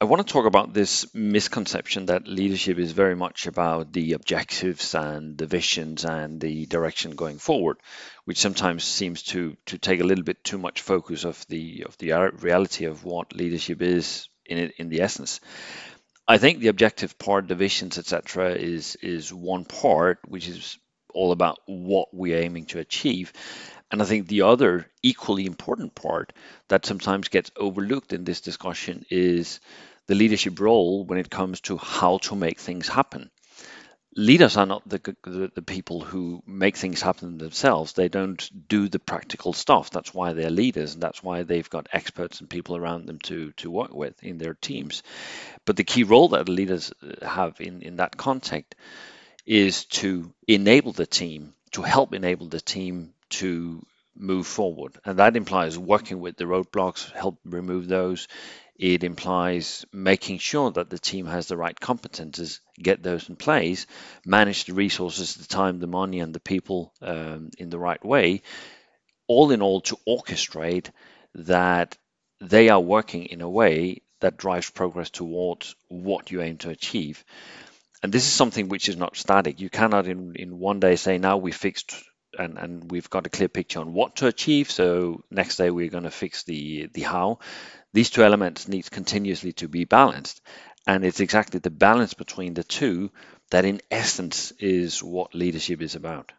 I want to talk about this misconception that leadership is very much about the objectives and the visions and the direction going forward, which sometimes seems to to take a little bit too much focus of the of the reality of what leadership is in it in the essence. I think the objective part, the visions, etc., is is one part, which is all about what we're aiming to achieve. And I think the other equally important part that sometimes gets overlooked in this discussion is the leadership role when it comes to how to make things happen. Leaders are not the, the, the, people who make things happen themselves. They don't do the practical stuff. That's why they're leaders, and that's why they've got experts and people around them to, to work with in their teams. But the key role that leaders uh, have in, in that context is to enable the team, to help enable the team to move forward. And that implies working with the roadblocks, help remove those. It implies making sure that the team has the right competences, get those in place, manage the resources, the time, the money, and the people um, in the right way. All in all, to orchestrate that they are working in a way that drives progress towards what you aim to achieve. And this is something which is not static. You cannot in, in one day say, now we fixed and, and we've got a clear picture on what to achieve. So next day we're going to fix the the how. These two elements need continuously to be balanced, and it's exactly the balance between the two that, in essence, is what leadership is about.